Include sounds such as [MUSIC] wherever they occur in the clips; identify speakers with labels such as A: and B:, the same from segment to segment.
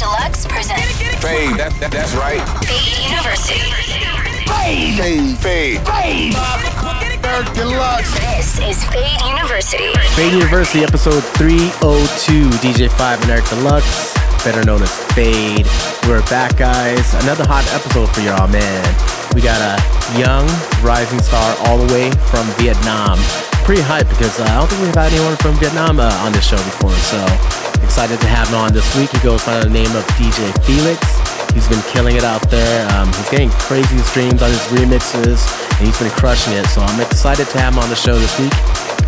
A: Deluxe presents
B: Fade, that, that, that's right.
A: Fade University.
B: Fade, fade, fade. Eric Deluxe.
A: This is Fade University.
C: Fade University, episode 302. DJ 5 and Eric Deluxe, better known as Fade. We're back, guys. Another hot episode for y'all, man. We got a young rising star all the way from Vietnam. Pretty hyped because uh, I don't think we've had anyone from Vietnam uh, on this show before, so excited to have him on this week. He goes by the name of DJ Feliks. He's been killing it out there. Um, he's getting crazy streams on his remixes, and he's been crushing it. So I'm excited to have him on the show this week.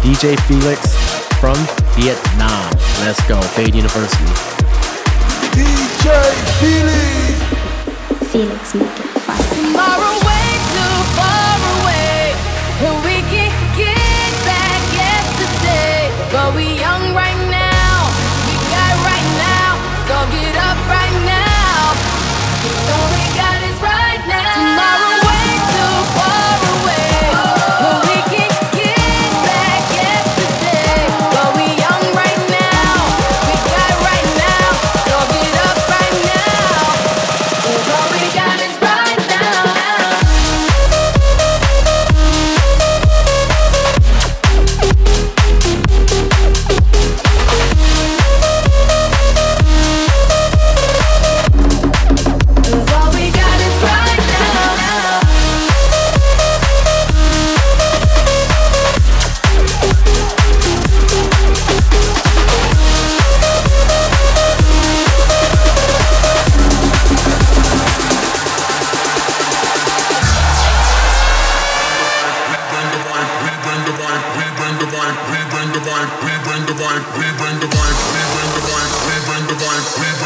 C: DJ Feliks from Vietnam. Let's go, Fade University.
B: DJ Feliks.
D: Feliks make it fire.
E: Tomorrow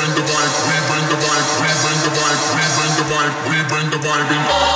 E: bring the vibe, we bring the vibe, we bring the vibe, we bring the vibe, we
F: bring the vibe in.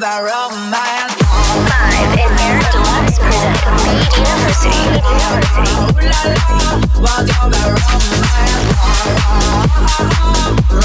F: know that. Live in your
A: deluxe present Lead University.
F: University. Ooh la la.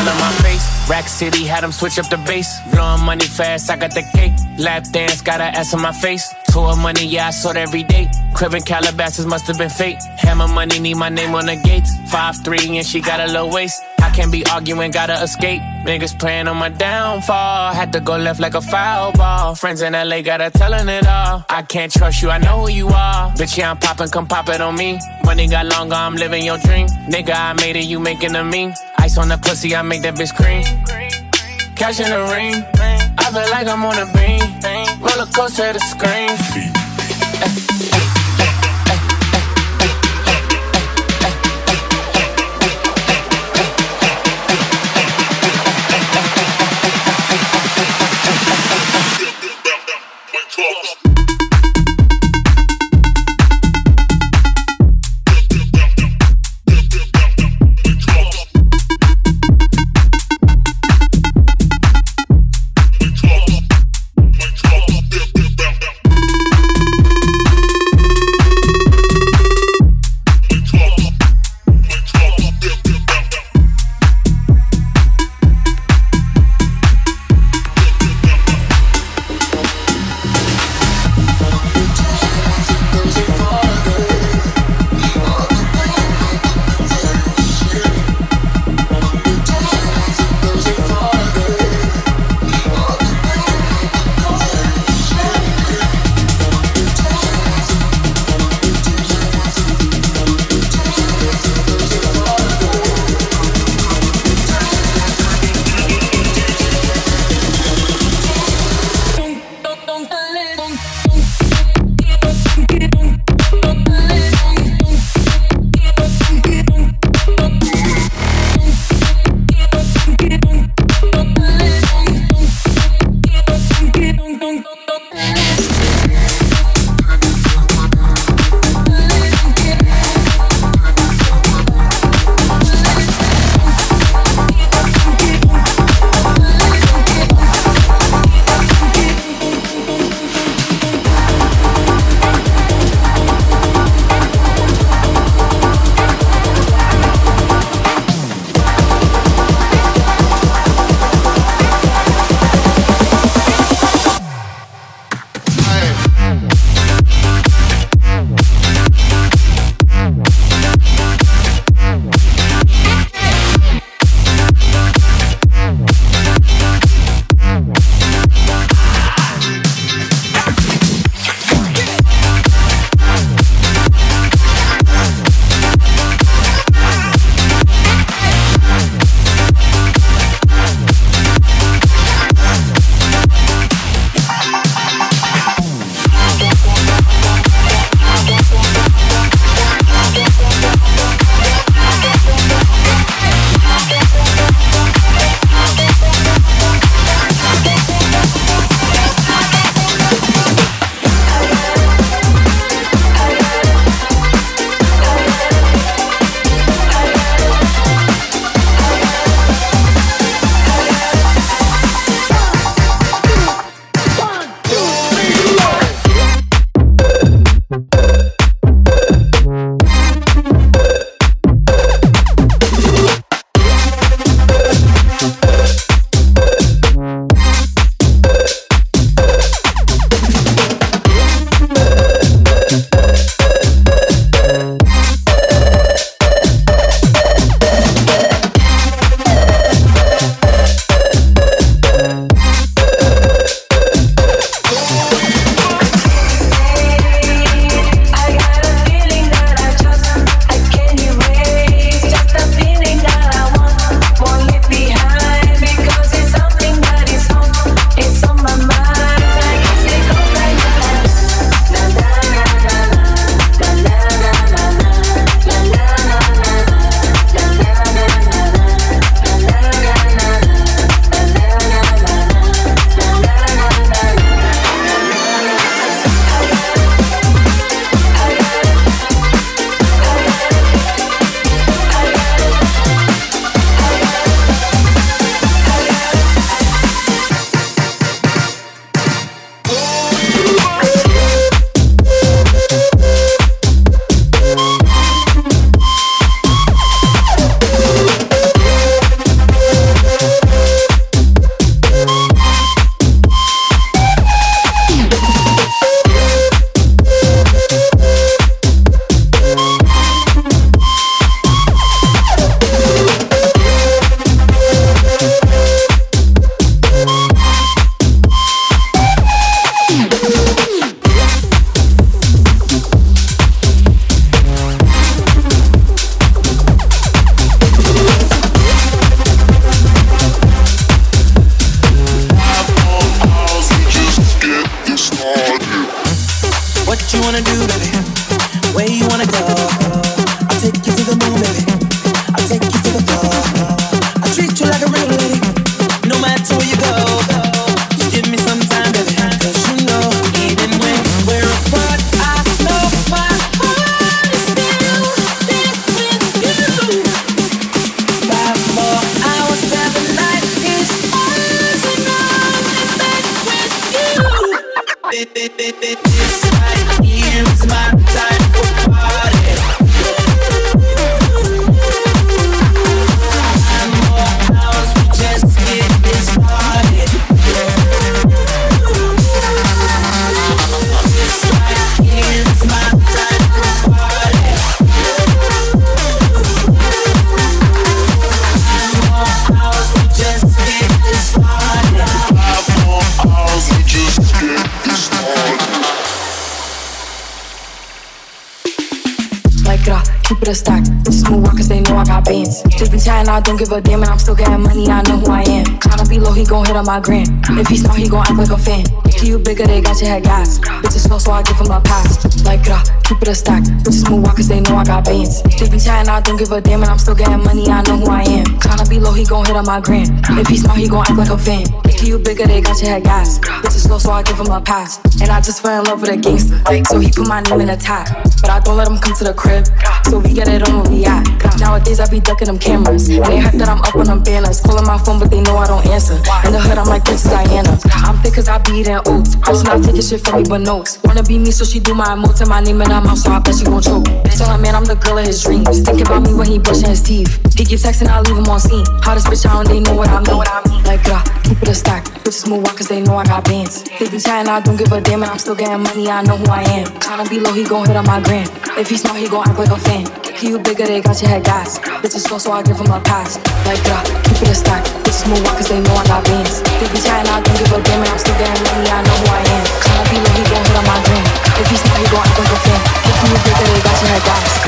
G: On my face. Rack City had him switch up the bass. Blowing money fast, I got the cake. Lap dance, got her ass on my face. Tour money, yeah, I saw it every day. Crib in Calabasas must have been fake. Hammer money, need my name on the gates. Five three, and she got a low waist. I can't be arguing, gotta escape. Niggas playing on my downfall. Had to go left like a foul ball. Friends in LA gotta tellin' it all. I can't trust you, I know who you are. Bitch, yeah, I'm poppin', come pop it on me. Money got longer, I'm living your dream. Nigga, I made it, you making a meme ice on the pussy, I make that bitch cream. Cash in the ring, I feel like I'm on a beam. Roller coaster
H: to scream. Gas. Bitches slow, so I give him a pass. Like, uh, keep it a stack. Bitches move on cause they know I got bands. They be chatting, I don't give a damn, and I'm still getting money, I know who I am. Tryna be low, he gon' hit on my gram. If he smart, he gon' act like a fan. If you bigger, they got your head gas. Bitches slow, so I give him a pass. And I just fell in love with a gangster. So he put my name in the tag. But I don't let him come to the crib. So we get it on where we at. Nowadays I be ducking them cameras. And they hype that I'm up on them banners. Calling my phone, but they know I don't answer. In the hood, I'm like Princess Diana. I'm thick cause I be eating oats. Person not taking shit from me but notes. Wanna be me, so she do my emotes and my name in her mouth, so I bet she gon' choke. Tell her, man, I'm the girl of his dreams. Think about me when he brushing his teeth. He keep texting, I leave him on seen. Hottest bitch out, and they know what I know, what I mean. Like, uh, keep it a stack. Bitches move on cause they know I got bands. They be chatting, I don't give a damn, and I'm still getting money, I know who I am. Tryna be low, he gon' hit on my gram. If he smart, he gon' act like a fan. If you bigger, they got your head gas. Bitches slow, so I give him a pass. Like, uh, keep it a stack. Bitches move on cause they know I got bands. They be chatting, I don't give a damn, and I'm still getting money, I know who I am. Tryna be low, he gon' hit on my gram. If he smart, he gon' act like a fan. If you bigger, they got your head gas.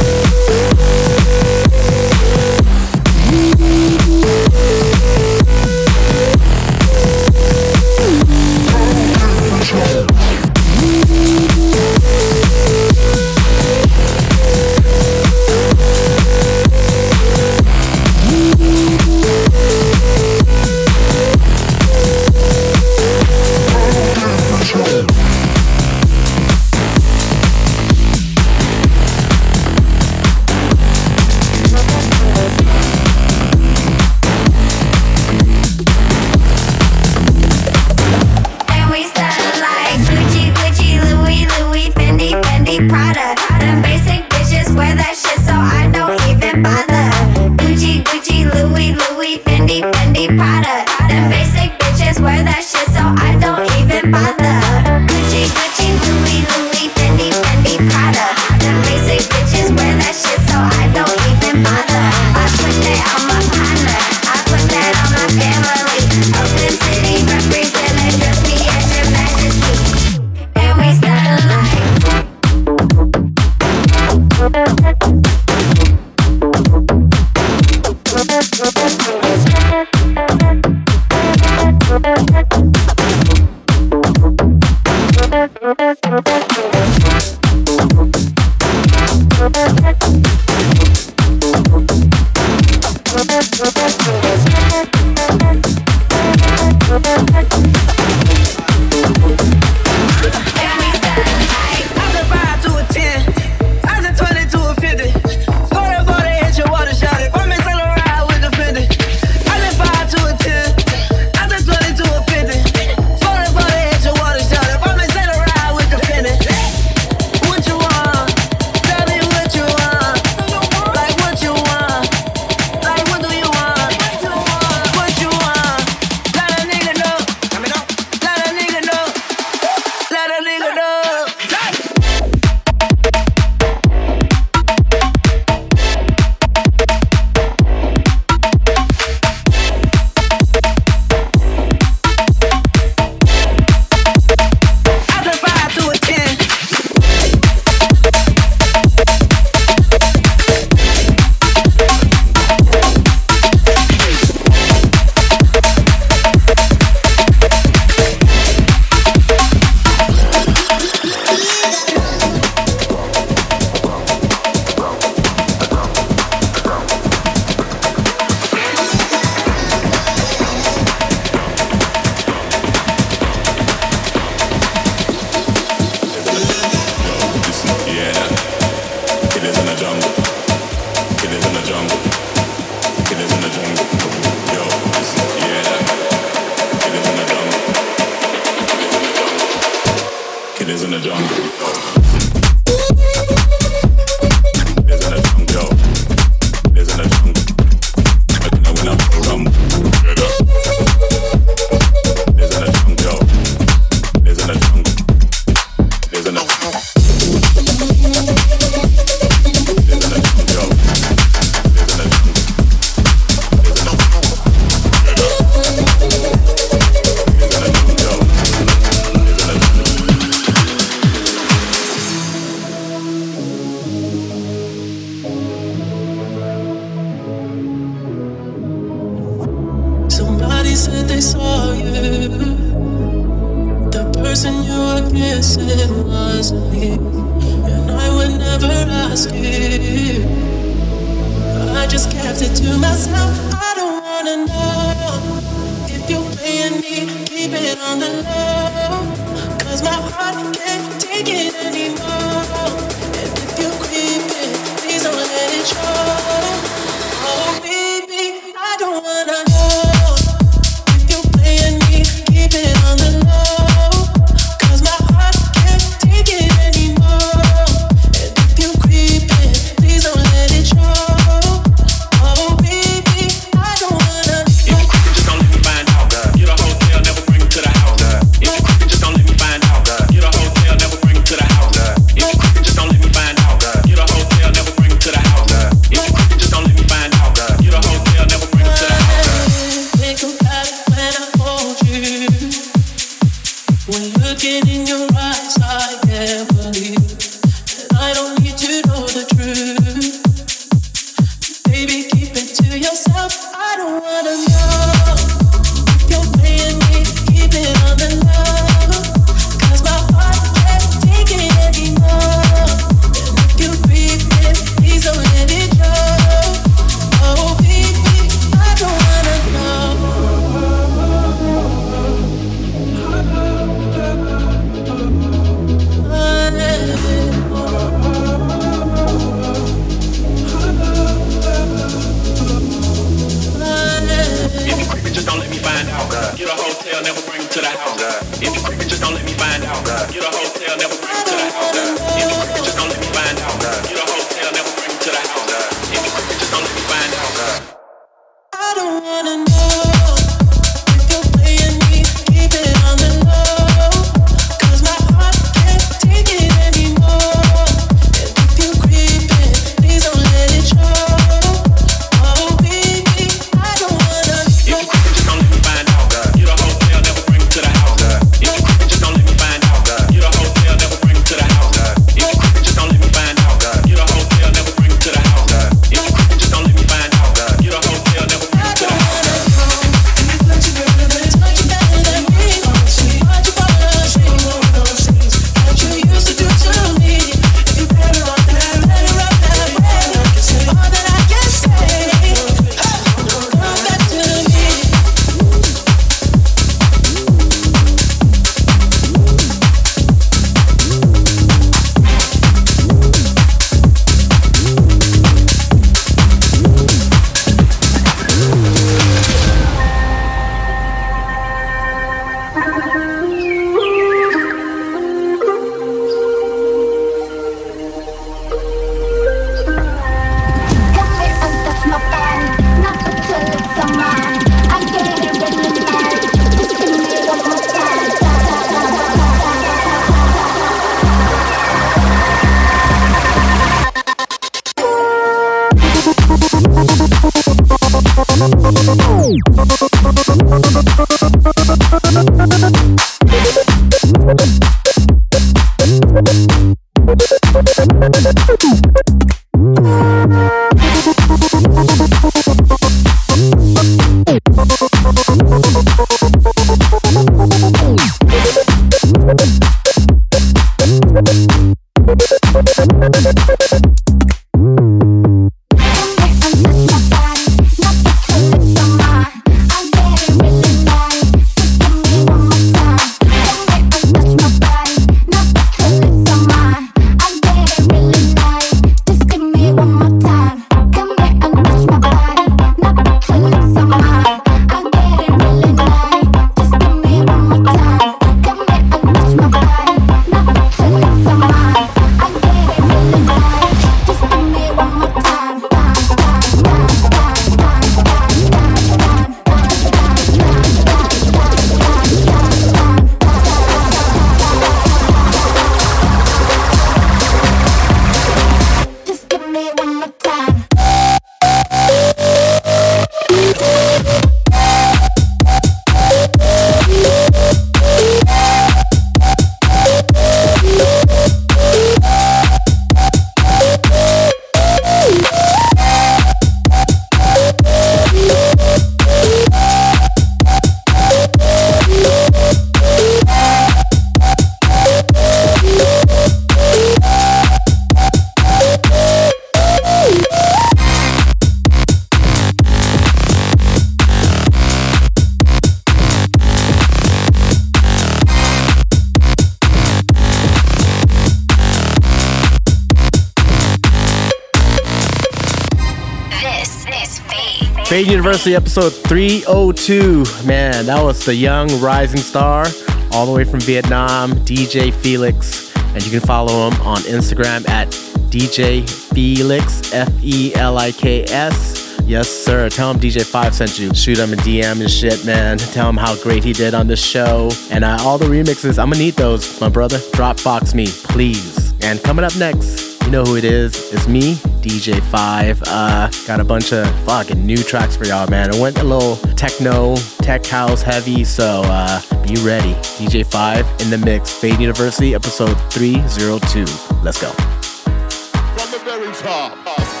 C: Fade University episode 302. Man, that was the young rising star, all the way from Vietnam, DJ Feliks. And you can follow him on Instagram at DJ Feliks, F E L I K S. Yes, sir. Tell him DJ5 sent you. Shoot him a DM and shit, man. Tell him how great he did on this show. And uh, all the remixes, I'm gonna need those, my brother. Dropbox me, please. And coming up next, you know who it is. It's me, DJ5. Uh, got a bunch of fucking new tracks for y'all, man. It went a little techno, tech house heavy, so uh, be ready. DJ5 in the mix, Fade University, episode 302. Let's go.
I: From the very top.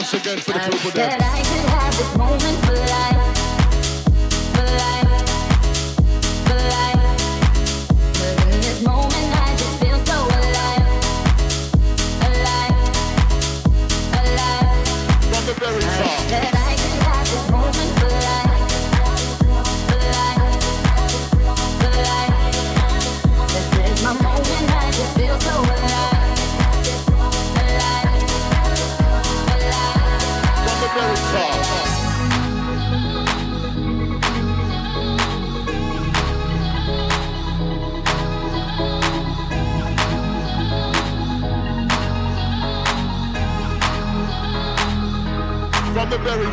I: once again for the people
J: moment.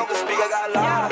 J: long as speak, I
K: got loud.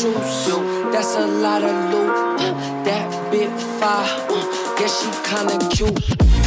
K: juice. That's a lot of loot. Uh, that bit fire. Uh, guess she
L: kinda cute.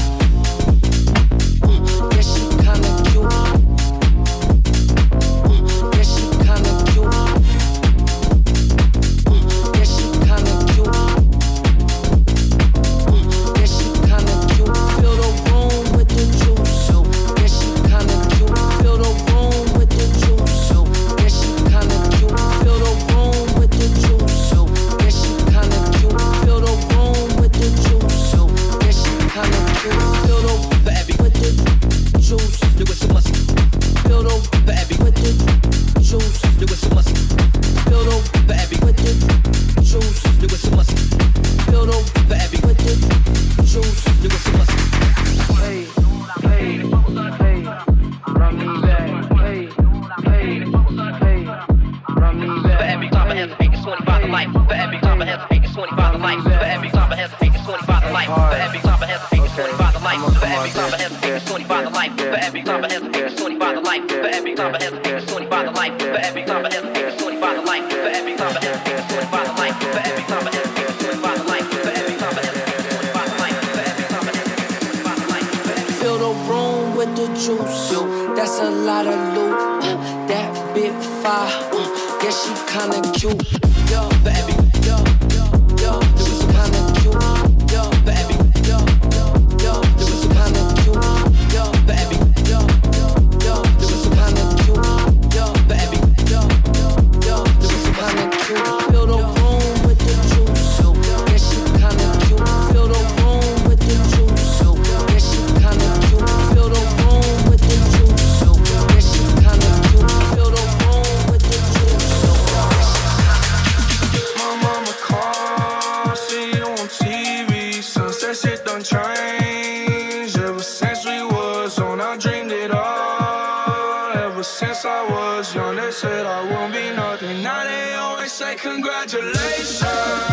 M: congratulations.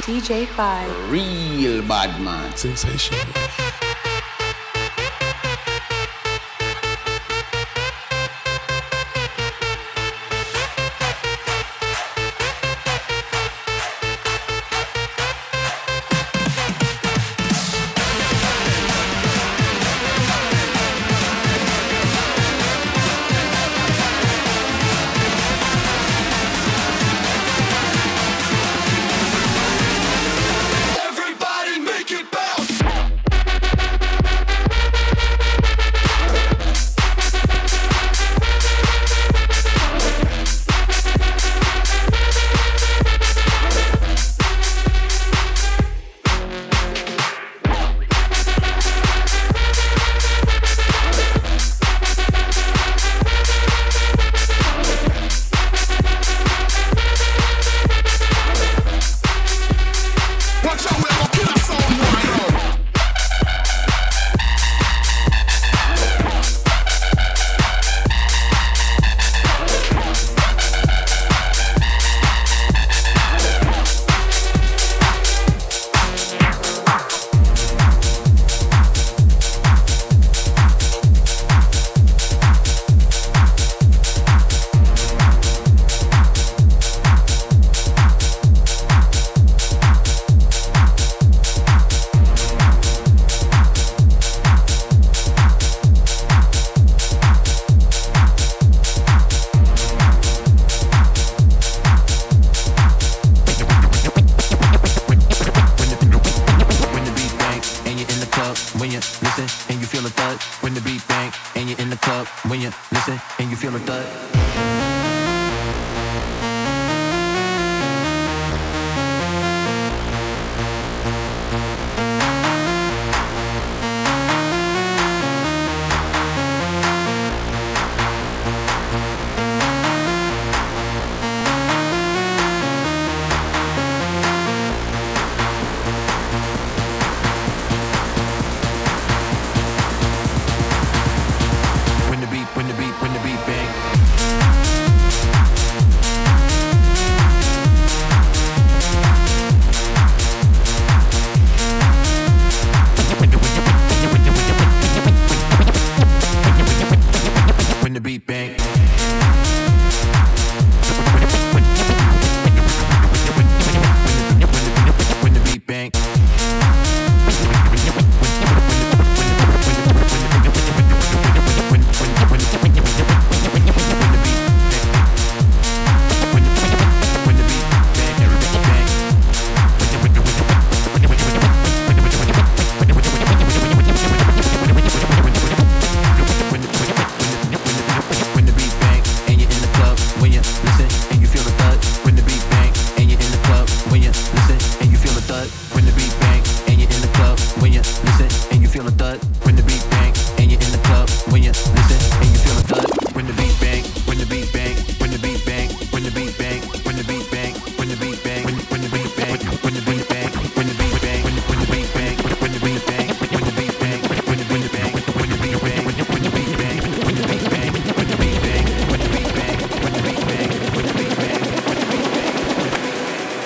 M: DJ5.
N: Real bad man.
O: Sensation.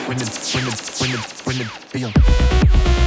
P: when the when the when the when the
C: feel.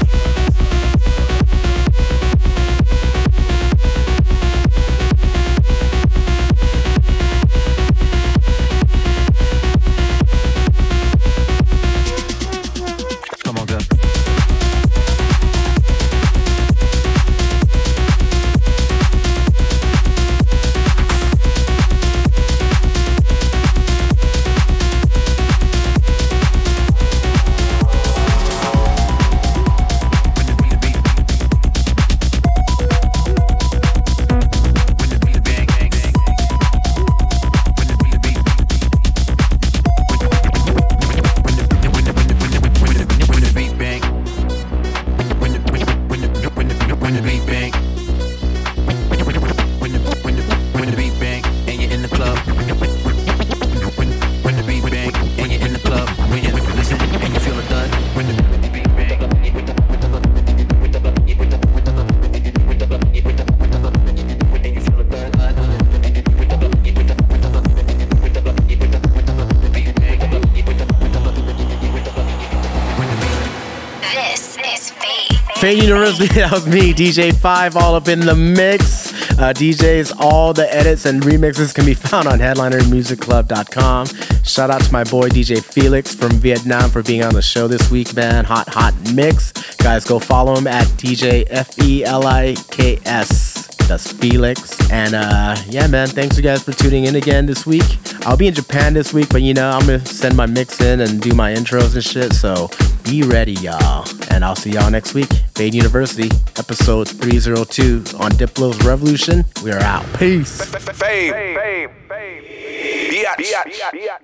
C: [LAUGHS] That was me, DJ Five, all up in the mix. Uh, DJs, all the edits and remixes can be [LAUGHS] found on headlinermusicclub.com. Shout out to my boy DJ Feliks from Vietnam for being on the show this week, man. Hot, hot mix. Guys, go follow him at DJ F E L I K S. That's Feliks. And uh, yeah, man, thanks you guys for tuning in again this week. I'll be in Japan this week, but you know, I'm gonna send my mix in and do my intros and shit. So be ready, y'all. And I'll see y'all next week. Fade University, episode 302 on Diplo's Revolution. We are out. Peace.
M: Biatch. Biatch. Biatch.